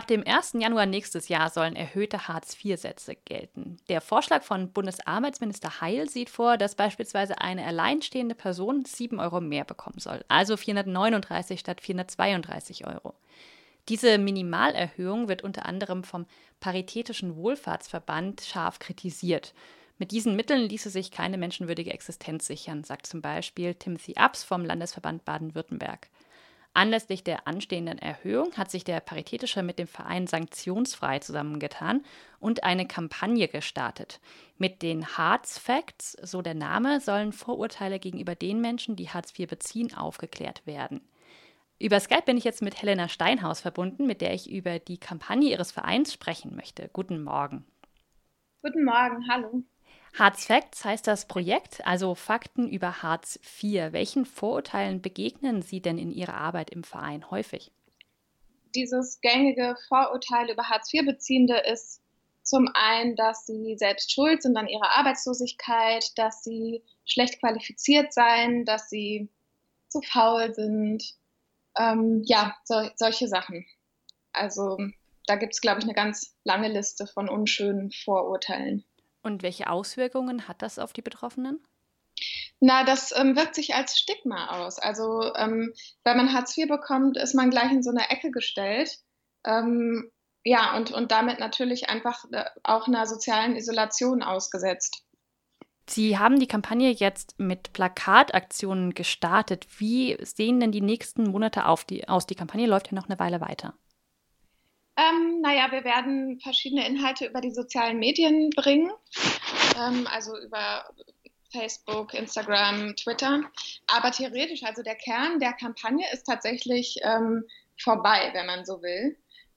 Ab dem 1. Januar nächstes Jahr sollen erhöhte Hartz-IV-Sätze gelten. Der Vorschlag von Bundesarbeitsminister Heil sieht vor, dass beispielsweise eine alleinstehende Person 7 Euro mehr bekommen soll, also 439 statt 432 Euro. Diese Minimalerhöhung wird unter anderem vom Paritätischen Wohlfahrtsverband scharf kritisiert. Mit diesen Mitteln ließe sich keine menschenwürdige Existenz sichern, sagt zum Beispiel Timothy Abs vom Landesverband Baden-Württemberg. Anlässlich der anstehenden Erhöhung hat sich der Paritätische mit dem Verein Sanktionsfrei zusammengetan und eine Kampagne gestartet. Mit den Hartz Facts, so der Name, sollen Vorurteile gegenüber den Menschen, die Hartz IV beziehen, aufgeklärt werden. Über Skype bin ich jetzt mit Helena Steinhaus verbunden, mit der ich über die Kampagne ihres Vereins sprechen möchte. Guten Morgen. Guten Morgen, hallo. Hartz Facts heißt das Projekt, also Fakten über Hartz IV. Welchen Vorurteilen begegnen Sie denn in Ihrer Arbeit im Verein häufig? Dieses gängige Vorurteil über Hartz IV-Beziehende ist zum einen, dass sie selbst schuld sind an ihrer Arbeitslosigkeit, dass sie schlecht qualifiziert seien, dass sie zu faul sind. Ähm, ja, so, solche Sachen. Also da gibt es, glaube ich, eine ganz lange Liste von unschönen Vorurteilen. Und welche Auswirkungen hat das auf die Betroffenen? Na, das ähm, wirkt sich als Stigma aus. Also, ähm, wenn man Hartz IV bekommt, ist man gleich in so eine Ecke gestellt. Ähm, ja, und, und damit natürlich einfach äh, auch einer sozialen Isolation ausgesetzt. Sie haben die Kampagne jetzt mit Plakataktionen gestartet. Wie sehen denn die nächsten Monate auf die, aus? Die Kampagne läuft ja noch eine Weile weiter. Ähm, naja, wir werden verschiedene Inhalte über die sozialen Medien bringen, ähm, also über Facebook, Instagram, Twitter. Aber theoretisch, also der Kern der Kampagne ist tatsächlich ähm, vorbei, wenn man so will.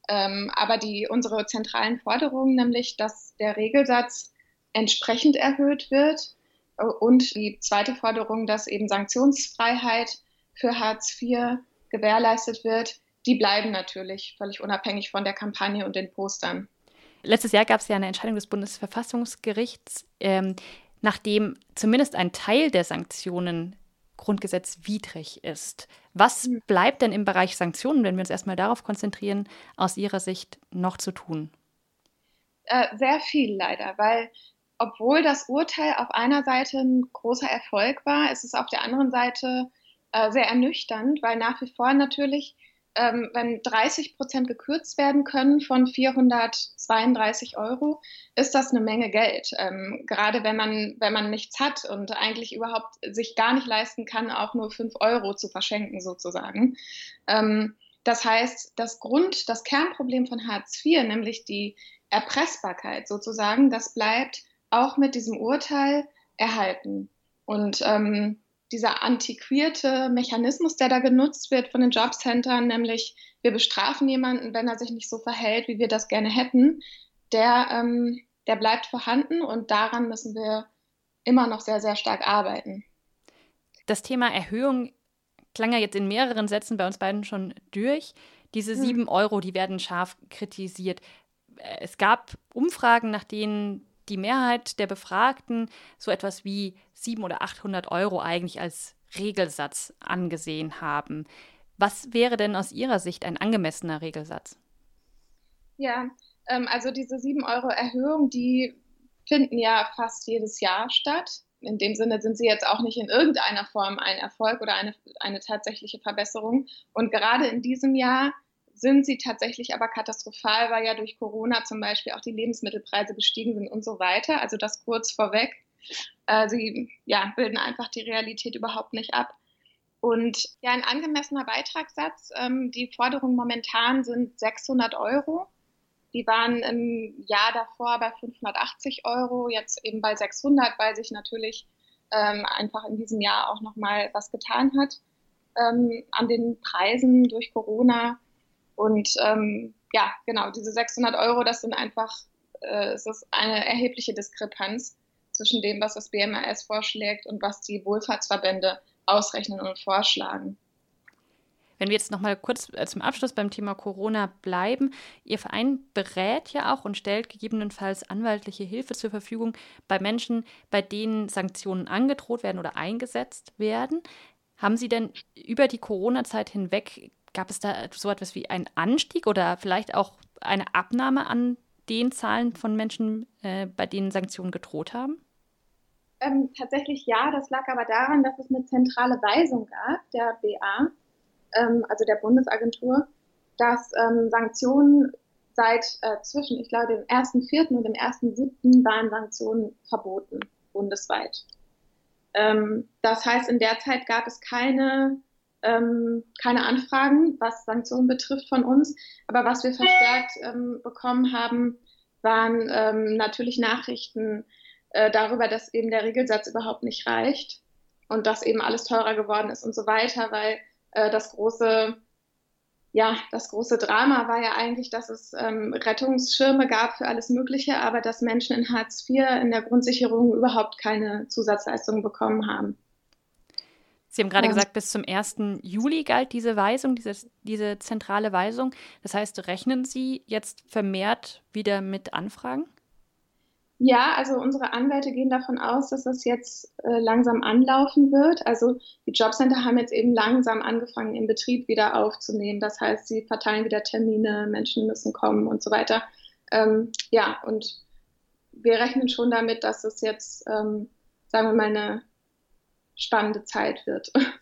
Ähm, aber die, unsere zentralen Forderungen, nämlich dass der Regelsatz entsprechend erhöht wird äh, und die zweite Forderung, dass eben Sanktionsfreiheit für Hartz IV gewährleistet wird, die bleiben natürlich völlig unabhängig von der Kampagne und den Postern. Letztes Jahr gab es ja eine Entscheidung des Bundesverfassungsgerichts, ähm, nachdem zumindest ein Teil der Sanktionen grundgesetzwidrig ist. Was mhm. bleibt denn im Bereich Sanktionen, wenn wir uns erstmal darauf konzentrieren, aus Ihrer Sicht noch zu tun? Äh, sehr viel leider, weil obwohl das Urteil auf einer Seite ein großer Erfolg war, ist es auf der anderen Seite äh, sehr ernüchternd, weil nach wie vor natürlich ähm, wenn 30 Prozent gekürzt werden können von 432 Euro, ist das eine Menge Geld. Ähm, gerade wenn man, wenn man nichts hat und eigentlich überhaupt sich gar nicht leisten kann, auch nur 5 Euro zu verschenken sozusagen. Ähm, das heißt, das Grund, das Kernproblem von Hartz IV, nämlich die Erpressbarkeit sozusagen, das bleibt auch mit diesem Urteil erhalten. Und ähm, dieser antiquierte Mechanismus, der da genutzt wird von den Jobcentern, nämlich wir bestrafen jemanden, wenn er sich nicht so verhält, wie wir das gerne hätten, der, ähm, der bleibt vorhanden und daran müssen wir immer noch sehr, sehr stark arbeiten. Das Thema Erhöhung klang ja jetzt in mehreren Sätzen bei uns beiden schon durch. Diese hm. sieben Euro, die werden scharf kritisiert. Es gab Umfragen, nach denen die Mehrheit der Befragten so etwas wie 700 oder 800 Euro eigentlich als Regelsatz angesehen haben. Was wäre denn aus Ihrer Sicht ein angemessener Regelsatz? Ja, ähm, also diese 7 Euro Erhöhung, die finden ja fast jedes Jahr statt. In dem Sinne sind sie jetzt auch nicht in irgendeiner Form ein Erfolg oder eine, eine tatsächliche Verbesserung. Und gerade in diesem Jahr sind sie tatsächlich aber katastrophal, weil ja durch Corona zum Beispiel auch die Lebensmittelpreise gestiegen sind und so weiter. Also das kurz vorweg. Äh, sie ja, bilden einfach die Realität überhaupt nicht ab. Und ja, ein angemessener Beitragssatz. Ähm, die Forderungen momentan sind 600 Euro. Die waren im Jahr davor bei 580 Euro, jetzt eben bei 600, weil sich natürlich ähm, einfach in diesem Jahr auch nochmal was getan hat ähm, an den Preisen durch Corona. Und ähm, ja, genau, diese 600 Euro, das sind einfach, äh, es ist eine erhebliche Diskrepanz zwischen dem, was das BMAS vorschlägt und was die Wohlfahrtsverbände ausrechnen und vorschlagen. Wenn wir jetzt noch mal kurz äh, zum Abschluss beim Thema Corona bleiben. Ihr Verein berät ja auch und stellt gegebenenfalls anwaltliche Hilfe zur Verfügung bei Menschen, bei denen Sanktionen angedroht werden oder eingesetzt werden. Haben Sie denn über die Corona-Zeit hinweg Gab es da so etwas wie einen Anstieg oder vielleicht auch eine Abnahme an den Zahlen von Menschen, äh, bei denen Sanktionen gedroht haben? Ähm, tatsächlich ja, das lag aber daran, dass es eine zentrale Weisung gab, der BA, ähm, also der Bundesagentur, dass ähm, Sanktionen seit äh, zwischen, ich glaube, dem 1.4. und dem 1.7. waren Sanktionen verboten, bundesweit. Ähm, das heißt, in der Zeit gab es keine, ähm, keine Anfragen, was Sanktionen betrifft von uns. Aber was wir verstärkt ähm, bekommen haben, waren ähm, natürlich Nachrichten äh, darüber, dass eben der Regelsatz überhaupt nicht reicht und dass eben alles teurer geworden ist und so weiter, weil äh, das große ja, das große Drama war ja eigentlich, dass es ähm, Rettungsschirme gab für alles Mögliche, aber dass Menschen in Hartz IV in der Grundsicherung überhaupt keine Zusatzleistungen bekommen haben. Sie haben gerade ja. gesagt, bis zum 1. Juli galt diese Weisung, diese, diese zentrale Weisung. Das heißt, rechnen Sie jetzt vermehrt wieder mit Anfragen? Ja, also unsere Anwälte gehen davon aus, dass das jetzt äh, langsam anlaufen wird. Also die Jobcenter haben jetzt eben langsam angefangen, den Betrieb wieder aufzunehmen. Das heißt, sie verteilen wieder Termine, Menschen müssen kommen und so weiter. Ähm, ja, und wir rechnen schon damit, dass es jetzt, ähm, sagen wir mal, eine spannende Zeit wird.